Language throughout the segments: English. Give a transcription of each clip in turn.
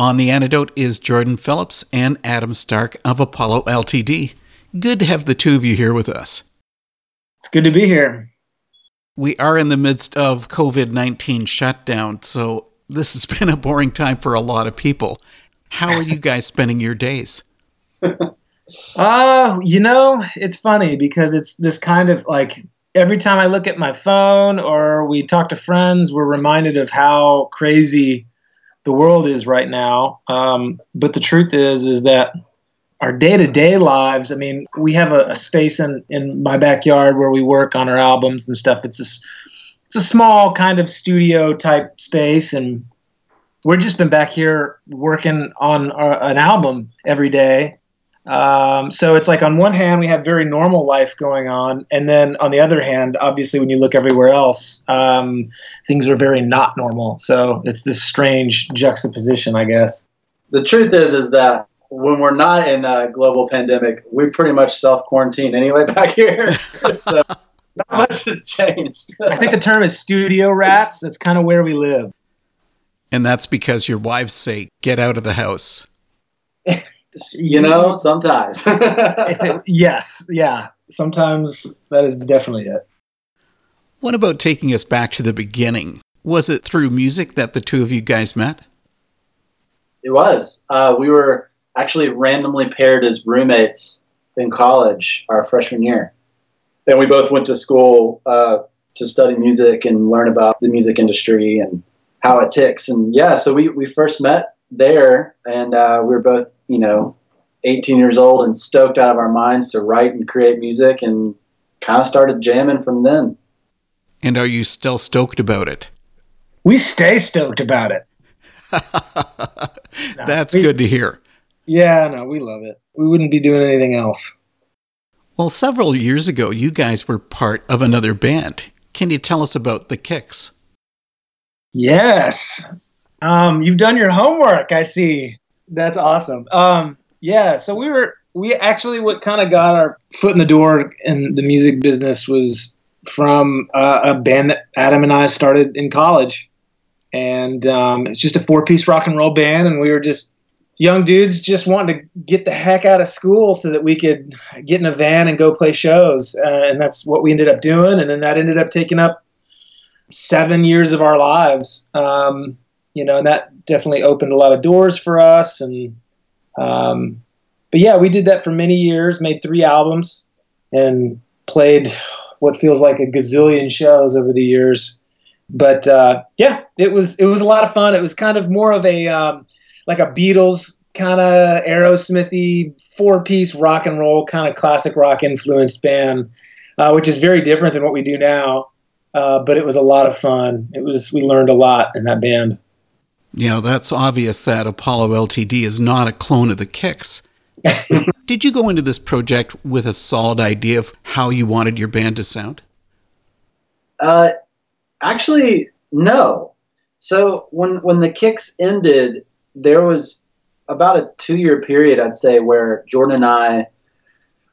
On the antidote is Jordan Phillips and Adam Stark of Apollo LTD. Good to have the two of you here with us. It's good to be here. We are in the midst of COVID 19 shutdown, so this has been a boring time for a lot of people. How are you guys spending your days? Uh, you know, it's funny because it's this kind of like every time I look at my phone or we talk to friends, we're reminded of how crazy the world is right now. Um, but the truth is, is that our day-to-day lives. I mean, we have a, a, space in in my backyard where we work on our albums and stuff. It's a it's a small kind of studio type space, and we've just been back here working on our, an album every day. Um, so it's like on one hand we have very normal life going on, and then on the other hand, obviously when you look everywhere else, um, things are very not normal. So it's this strange juxtaposition, I guess. The truth is, is that when we're not in a global pandemic, we pretty much self quarantine anyway back here. so not much has changed. I think the term is studio rats. That's kind of where we live. And that's because your wives say, get out of the house you know, sometimes. yes, yeah. Sometimes that is definitely it. What about taking us back to the beginning? Was it through music that the two of you guys met? It was. Uh, we were actually randomly paired as roommates in college our freshman year. And we both went to school uh, to study music and learn about the music industry and how it ticks. And yeah, so we, we first met there, and uh, we were both, you know, 18 years old and stoked out of our minds to write and create music, and kind of started jamming from then. And are you still stoked about it? We stay stoked about it. no, That's we, good to hear. Yeah, no, we love it. We wouldn't be doing anything else. Well, several years ago, you guys were part of another band. Can you tell us about the Kicks? Yes. Um, you've done your homework. I see. That's awesome. Um, yeah. So we were we actually what kind of got our foot in the door in the music business was from uh, a band that Adam and I started in college, and um, it's just a four piece rock and roll band, and we were just young dudes just wanting to get the heck out of school so that we could get in a van and go play shows, uh, and that's what we ended up doing, and then that ended up taking up seven years of our lives. Um, you know, and that definitely opened a lot of doors for us. And, um, but yeah, we did that for many years, made three albums, and played what feels like a gazillion shows over the years. But uh, yeah, it was it was a lot of fun. It was kind of more of a um, like a Beatles kind of Aerosmithy four piece rock and roll kind of classic rock influenced band, uh, which is very different than what we do now. Uh, but it was a lot of fun. It was we learned a lot in that band. Yeah, that's obvious that Apollo LTD is not a clone of the Kicks. Did you go into this project with a solid idea of how you wanted your band to sound? Uh, actually, no. So when when the Kicks ended, there was about a two year period, I'd say, where Jordan and I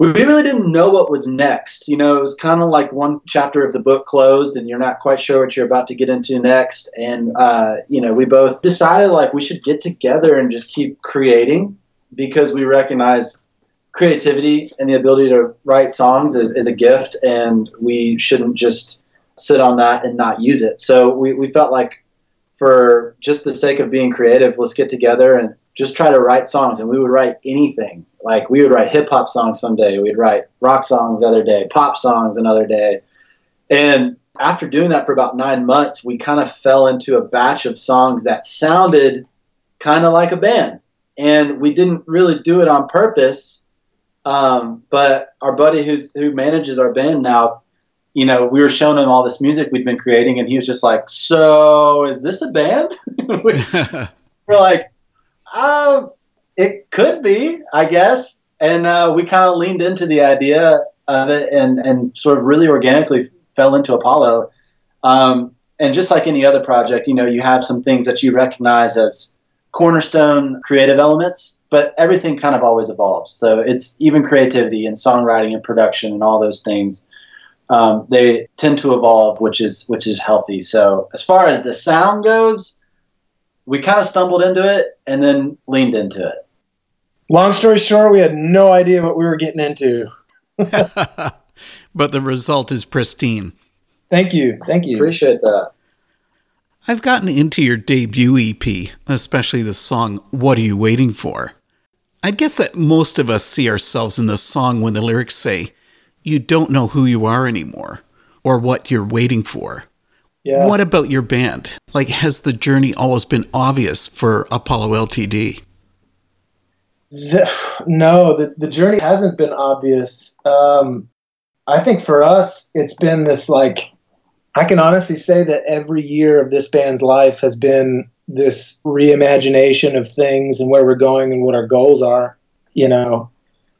we really didn't know what was next. You know, it was kind of like one chapter of the book closed, and you're not quite sure what you're about to get into next. And uh, you know, we both decided like we should get together and just keep creating because we recognize creativity and the ability to write songs is, is a gift, and we shouldn't just sit on that and not use it. So we, we felt like for just the sake of being creative, let's get together and just try to write songs. And we would write anything like we would write hip hop songs someday, we'd write rock songs other day, pop songs another day. And after doing that for about nine months, we kind of fell into a batch of songs that sounded kind of like a band. And we didn't really do it on purpose. Um, but our buddy who's who manages our band now, you know, we were showing him all this music we'd been creating, and he was just like, "So, is this a band?" we're like, "Oh, it could be, I guess. And uh, we kind of leaned into the idea of it and, and sort of really organically fell into Apollo. Um, and just like any other project, you know, you have some things that you recognize as cornerstone creative elements, but everything kind of always evolves. So it's even creativity and songwriting and production and all those things. Um, they tend to evolve, which is which is healthy. So as far as the sound goes, we kind of stumbled into it and then leaned into it. Long story short, we had no idea what we were getting into. but the result is pristine. Thank you. Thank you. Appreciate that. I've gotten into your debut EP, especially the song What Are You Waiting For? I'd guess that most of us see ourselves in the song when the lyrics say, You don't know who you are anymore, or what you're waiting for. Yeah. What about your band? Like, has the journey always been obvious for Apollo LTD? The, no, the, the journey hasn't been obvious. Um, I think for us, it's been this like, I can honestly say that every year of this band's life has been this reimagination of things and where we're going and what our goals are. You know,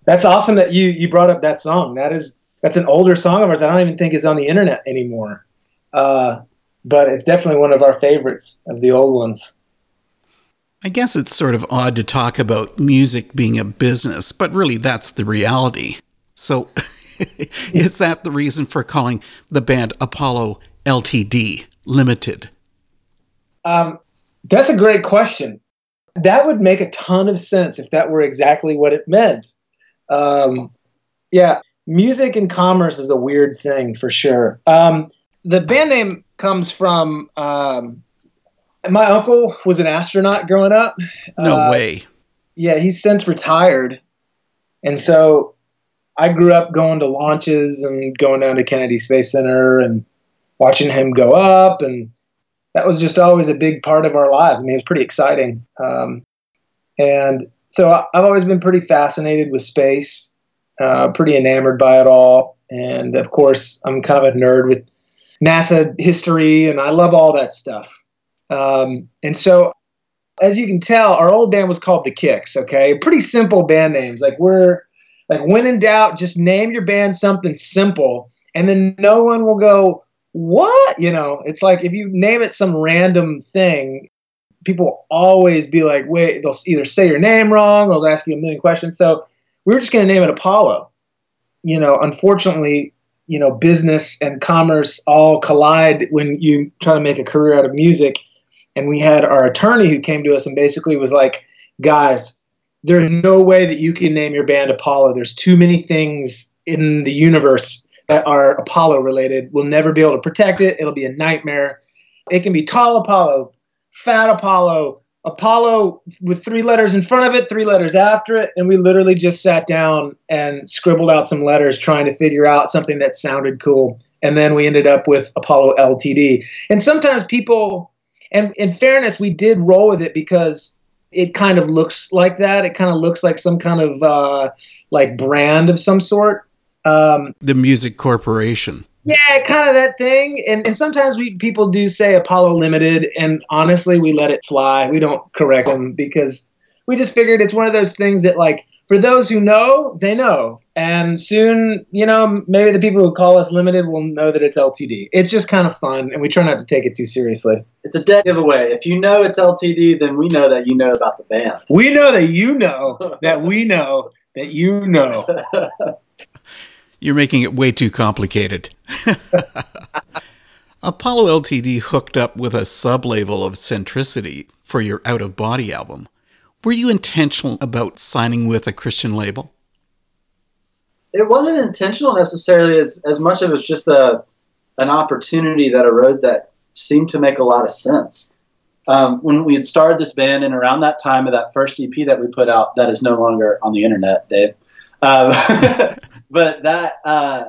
that's awesome that you you brought up that song. That is that's an older song of ours. I don't even think is on the internet anymore. Uh, but it's definitely one of our favorites of the old ones. I guess it's sort of odd to talk about music being a business, but really that's the reality. So, is that the reason for calling the band Apollo LTD Limited? Um, that's a great question. That would make a ton of sense if that were exactly what it meant. Um, yeah, music and commerce is a weird thing for sure. Um, the band name comes from um, my uncle was an astronaut growing up. No uh, way. Yeah, he's since retired, and so I grew up going to launches and going down to Kennedy Space Center and watching him go up, and that was just always a big part of our lives. I mean, it was pretty exciting, um, and so I've always been pretty fascinated with space, uh, pretty enamored by it all, and of course, I'm kind of a nerd with NASA history, and I love all that stuff. Um, and so, as you can tell, our old band was called the Kicks. Okay, pretty simple band names. Like we're like when in doubt, just name your band something simple, and then no one will go, "What?" You know, it's like if you name it some random thing, people always be like, "Wait," they'll either say your name wrong or they'll ask you a million questions. So we were just going to name it Apollo. You know, unfortunately, you know, business and commerce all collide when you try to make a career out of music and we had our attorney who came to us and basically was like, guys, there's no way that you can name your band Apollo. There's too many things in the universe that are Apollo related. We'll never be able to protect it. It'll be a nightmare. It can be tall Apollo, fat Apollo, Apollo with three letters in front of it, three letters after it. And we literally just sat down and scribbled out some letters trying to figure out something that sounded cool. And then we ended up with Apollo LTD. And sometimes people and in fairness, we did roll with it because it kind of looks like that. It kind of looks like some kind of uh, like brand of some sort. Um, the Music Corporation. Yeah, kind of that thing. And, and sometimes we people do say Apollo Limited, and honestly, we let it fly. We don't correct them because we just figured it's one of those things that like for those who know, they know. And soon, you know, maybe the people who call us limited will know that it's LTD. It's just kind of fun, and we try not to take it too seriously. It's a dead giveaway. If you know it's LTD, then we know that you know about the band. We know that you know that we know that you know. You're making it way too complicated. Apollo LTD hooked up with a sub label of Centricity for your Out of Body album. Were you intentional about signing with a Christian label? It wasn't intentional necessarily as, as much as it was just a an opportunity that arose that seemed to make a lot of sense. Um, when we had started this band and around that time of that first EP that we put out, that is no longer on the internet, Dave. Um, but that uh,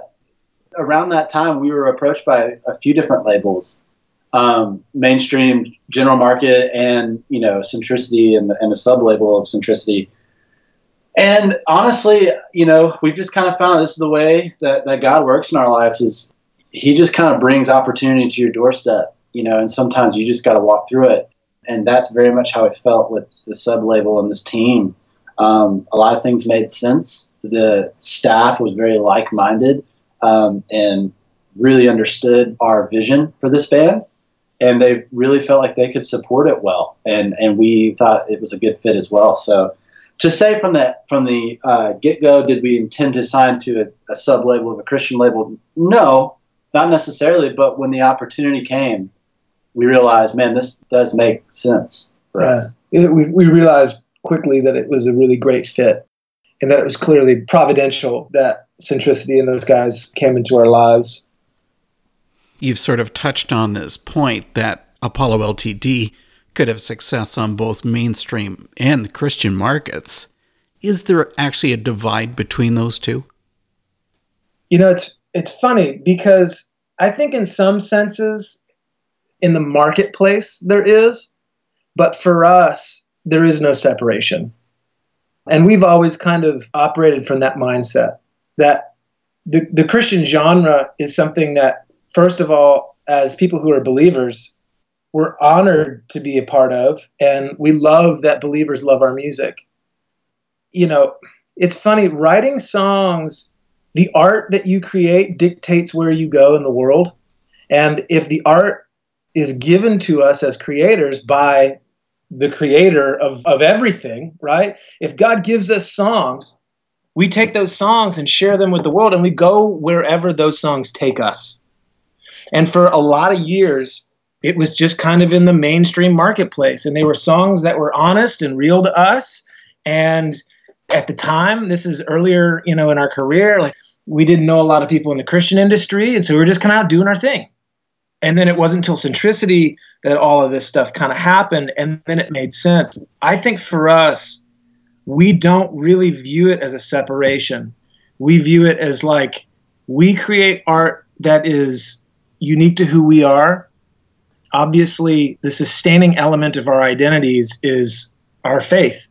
around that time, we were approached by a few different labels um, mainstream general market and you know centricity and the, and the sub label of centricity. And honestly you know we've just kind of found this is the way that, that god works in our lives is he just kind of brings opportunity to your doorstep you know and sometimes you just got to walk through it. And that's very much how I felt with the sub label and this team um, a lot of things made sense the staff was very like-minded um, and really understood our vision for this band and they really felt like they could support it well, and and we thought it was a good fit as well. So to say from the from the uh, get go, did we intend to sign to a, a sub label of a Christian label? No, not necessarily. But when the opportunity came, we realized, man, this does make sense. for Yeah. us. It- we, we realized quickly that it was a really great fit and that it was clearly providential that centricity and those guys came into our lives You've sort of touched on this point that Apollo LTD could have success on both mainstream and Christian markets. Is there actually a divide between those two? You know, it's it's funny because I think in some senses in the marketplace there is, but for us there is no separation. And we've always kind of operated from that mindset that the, the Christian genre is something that first of all as people who are believers we're honored to be a part of and we love that believers love our music. You know, it's funny writing songs the art that you create dictates where you go in the world. And if the art is given to us as creators by the creator of, of everything, right? If God gives us songs, we take those songs and share them with the world and we go wherever those songs take us. And for a lot of years, it was just kind of in the mainstream marketplace. And they were songs that were honest and real to us. And at the time, this is earlier, you know, in our career, like we didn't know a lot of people in the Christian industry, and so we were just kind of doing our thing. And then it wasn't until centricity that all of this stuff kind of happened, and then it made sense. I think for us, we don't really view it as a separation. We view it as like we create art that is unique to who we are. Obviously, the sustaining element of our identities is our faith.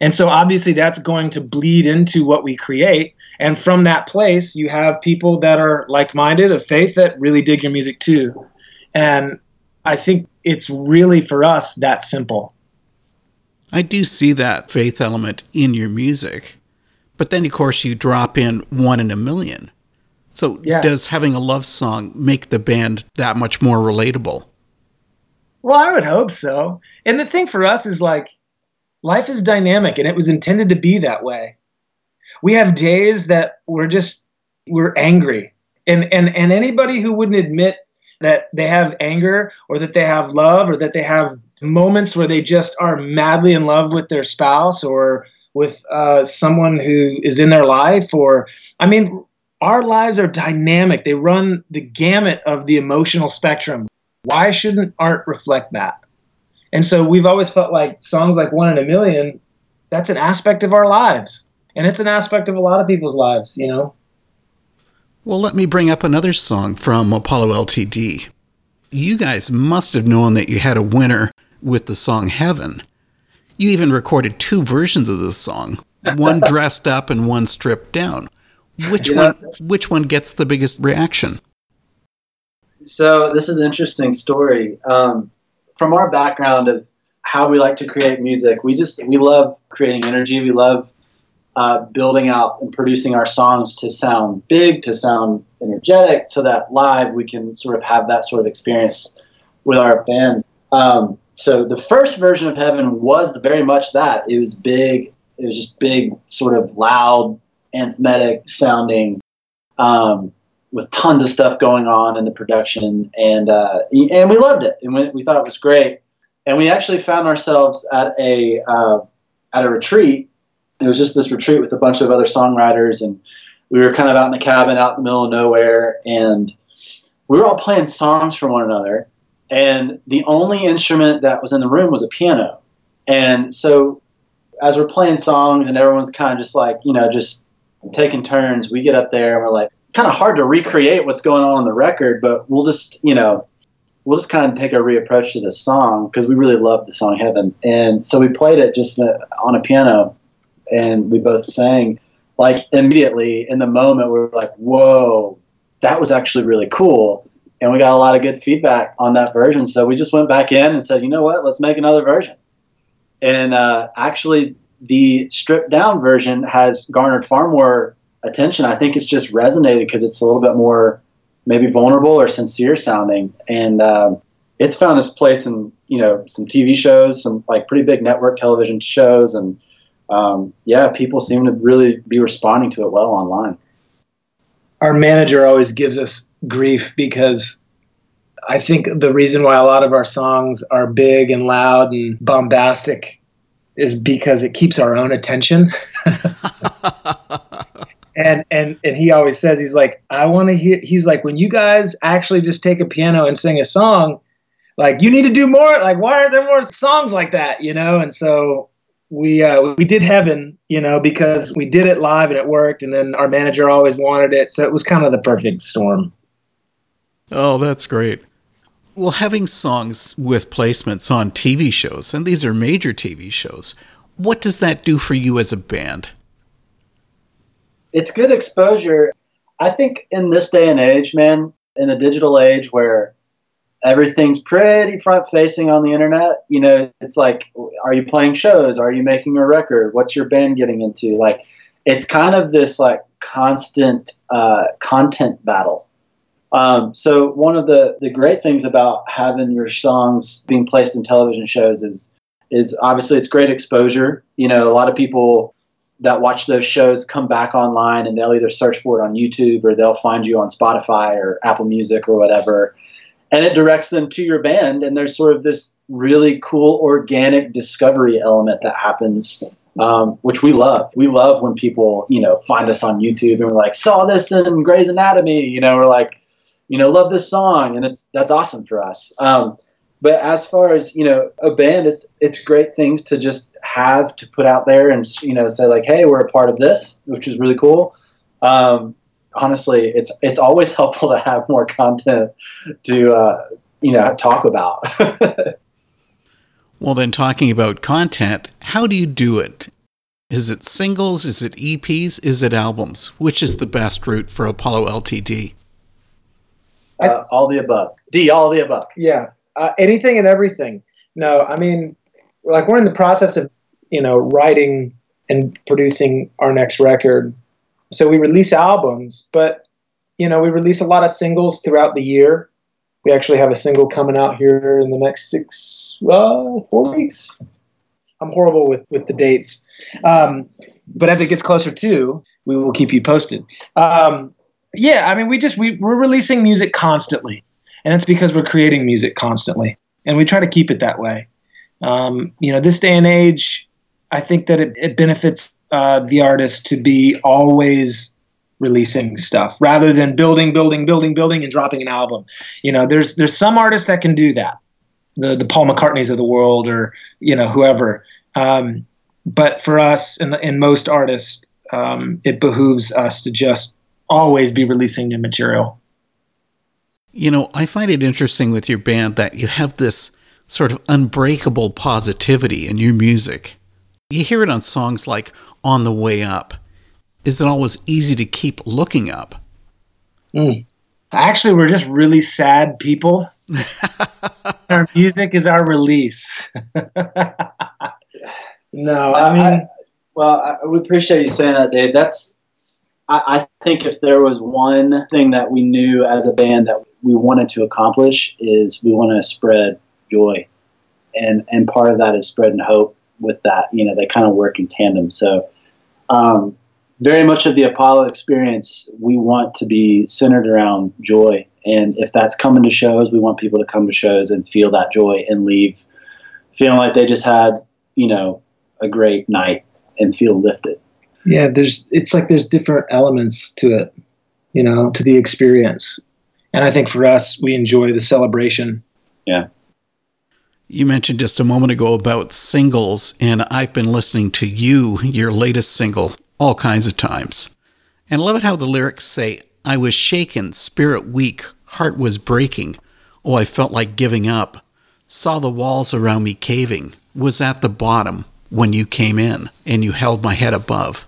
And so obviously that's going to bleed into what we create. And from that place, you have people that are like minded of faith that really dig your music too. And I think it's really for us that simple. I do see that faith element in your music. But then, of course, you drop in one in a million. So, Yeah. does having a love song make the band that much more relatable? Well, I would hope so. And the thing for us is like life is dynamic and it was intended to be that way. We have days that we're just we're angry. And and and anybody who wouldn't admit that they have anger or that they have love or that they have moments where they just are madly in love with their spouse or with uh, someone who is in their life or I mean our lives are dynamic. They run the gamut of the emotional spectrum. Why shouldn't art reflect that? And so we've always felt like songs like One in a Million, that's an aspect of our lives. And it's an aspect of a lot of people's lives, you know? Well, let me bring up another song from Apollo LTD. You guys must have known that you had a winner with the song Heaven. You even recorded two versions of this song, one dressed up and one stripped down. Which know- one which one gets the biggest reaction? So this is an interesting story. Um, from our background of how we like to create music, we just we love creating energy. We love uh, building out and producing our songs to sound big, to sound energetic, so that live we can sort of have that sort of experience with our bands. Um, so the first version of Heaven was very much that. It was big. It was just big, sort of loud, anthematic sounding. Um, with tons of stuff going on in the production, and uh, and we loved it, and we, we thought it was great. And we actually found ourselves at a uh, at a retreat. It was just this retreat with a bunch of other songwriters, and we were kind of out in the cabin, out in the middle of nowhere, and we were all playing songs for one another. And the only instrument that was in the room was a piano. And so, as we're playing songs, and everyone's kind of just like, you know, just taking turns, we get up there and we're like, kind of hard to recreate what's going on on the record, but we'll just, you know, we'll just kind of take a reapproach to this song because we really love the song Heaven. And so we played it just uh, on a piano and we both sang like immediately in the moment we were like, whoa, that was actually really cool. And we got a lot of good feedback on that version. So we just went back in and said, you know what, let's make another version. And uh, actually, the stripped down version has garnered far more attention. I think it's just resonated because it's a little bit more maybe vulnerable or sincere sounding, and um, it's found its place in you know some TV shows, some like pretty big network television shows, and um, yeah, people seem to really be responding to it well online. Our manager always gives us grief because I think the reason why a lot of our songs are big and loud and bombastic is because it keeps our own attention. and and and he always says he's like I want to hear he's like when you guys actually just take a piano and sing a song like you need to do more like why are there more songs like that you know and so we uh, we did heaven you know because we did it live and it worked and then our manager always wanted it. So it was kind of the perfect storm. Oh that's great. Well having songs with placements on tv shows and these are major tv shows what does that do for you as a band? It's good exposure. I think in this day and age man in a digital age where everything's pretty front facing on the internet. You know, it's like, are you playing shows? Are you making a record? What's your band getting into? Like, it's kind of this like constant uh, content battle. Um, so one of the, the great things about having your songs being placed in television shows is is obviously it's great exposure. You know, a lot of people that watch those shows come back online and they'll either search for it on YouTube or they'll find you on Spotify or Apple Music or whatever and it directs them to your band and there's sort of this really cool organic discovery element that happens um, which we love. We love when people you know find us on youtube and we're like saw this in Grey's Anatomy you know we're like you know love this song and it's that's awesome for us. Um, but as far as you know a band it's it's great things to just have to put out there and you know say like hey we're a part of this which is really cool. Um, honestly, it's it's always helpful to have more content to uh, you know talk about. well, then, talking about content, how do you do it? Is it singles? Is it EPs? Is it albums? Which is the best route for Apollo LTD? Uh, all the above. D, all the above. Yeah, uh, anything and everything. No, I mean, like we're in the process of you know writing and producing our next record so we release albums, but you know, we release a lot of singles throughout the year. We actually have a single coming out here in the next six, uh, four weeks. I'm horrible with with the dates, um, but as it gets closer to, we will keep you posted. Um, yeah, I mean, we just we, we're releasing music constantly, and it's because we're creating music constantly, and we try to keep it that way. Um, you know, this day and age, I think that it, it benefits uh, the artist to be always releasing stuff rather than building, building, building, building, and dropping an album. You know, there's there's some artists that can do that, the the Paul McCartneys of the world, or you know whoever. Um, but for us and, and most artists, um, it behooves us to just always be releasing new material. You know, I find it interesting with your band that you have this sort of unbreakable positivity in your music. You hear it on songs like On the Way Up. Is it always easy to keep looking up? Mm. Actually, we're just really sad people. our music is our release. no, I mean, I, well, I, we appreciate you saying that, Dave. That's, I, I think, if there was one thing that we knew as a band that we wanted to accomplish, is we want to spread joy, and and part of that is spreading hope with that. You know, they kind of work in tandem. So, um, very much of the Apollo experience, we want to be centered around joy. And if that's coming to shows, we want people to come to shows and feel that joy and leave feeling like they just had, you know, a great night and feel lifted. Yeah, there's it's like there's different elements to it, you know, to the experience. And I think for us, we enjoy the celebration. Yeah. You mentioned just a moment ago about singles, and I've been listening to you, your latest single, all kinds of times. And I love it how the lyrics say, I was shaken, spirit weak, heart was breaking. Oh, I felt like giving up. Saw the walls around me caving, was at the bottom when you came in and you held my head above.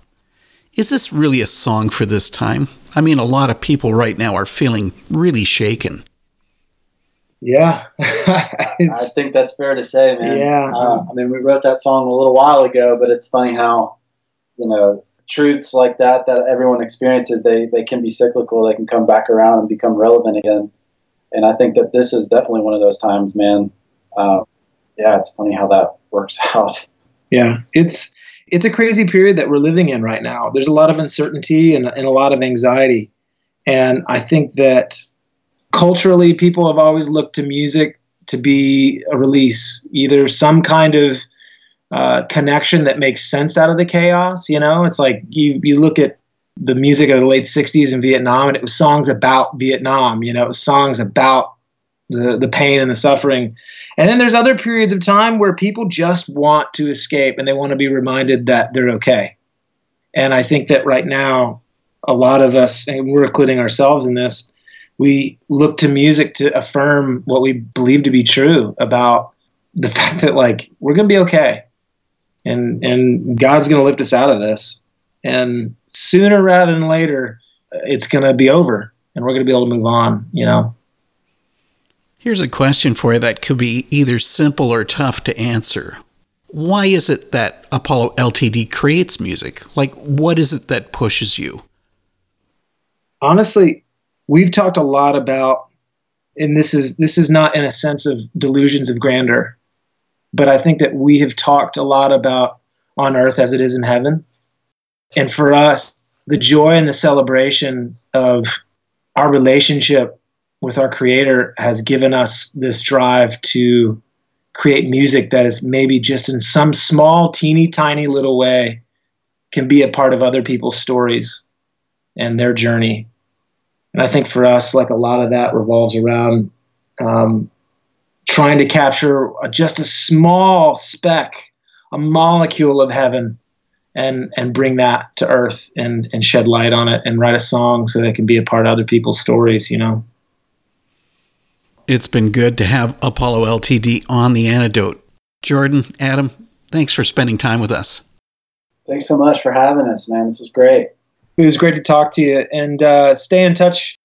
Is this really a song for this time? I mean, a lot of people right now are feeling really shaken. Yeah, I think that's fair to say, man. Yeah, uh, I mean, we wrote that song a little while ago, but it's funny how you know truths like that that everyone experiences they they can be cyclical. They can come back around and become relevant again. And I think that this is definitely one of those times, man. Uh, yeah, it's funny how that works out. Yeah, it's it's a crazy period that we're living in right now. There's a lot of uncertainty and, and a lot of anxiety, and I think that culturally, people have always looked to music to be a release, either some kind of uh, connection that makes sense out of the chaos. You know, it's like you you look at the music of the late '60s in Vietnam, and it was songs about Vietnam. You know, it was songs about the the pain and the suffering. And then there's other periods of time where people just want to escape and they want to be reminded that they're okay. And I think that right now, a lot of us, and we're including ourselves in this, we look to music to affirm what we believe to be true about the fact that like we're gonna be okay, and and God's gonna lift us out of this, and sooner rather than later, it's gonna be over, and we're gonna be able to move on. You know. Here's a question for you that could be either simple or tough to answer. Why is it that Apollo LTD creates music? Like, what is it that pushes you? Honestly, we've talked a lot about, and this is this is not in a sense of delusions of grandeur, but I think that we have talked a lot about on earth as it is in heaven. And for us, the joy and the celebration of our relationship with our creator has given us this drive to create music that is maybe just in some small, teeny tiny little way can be a part of other people's stories and their journey. And I think for us, like a lot of that revolves around um, trying to capture just a small speck, a molecule of heaven, and and bring that to earth and and shed light on it and write a song so that it can be a part of other people's stories. You know. It's been good to have Apollo LTD on the antidote. Jordan, Adam, thanks for spending time with us. Thanks so much for having us, man. This was great. It was great to talk to you and uh, stay in touch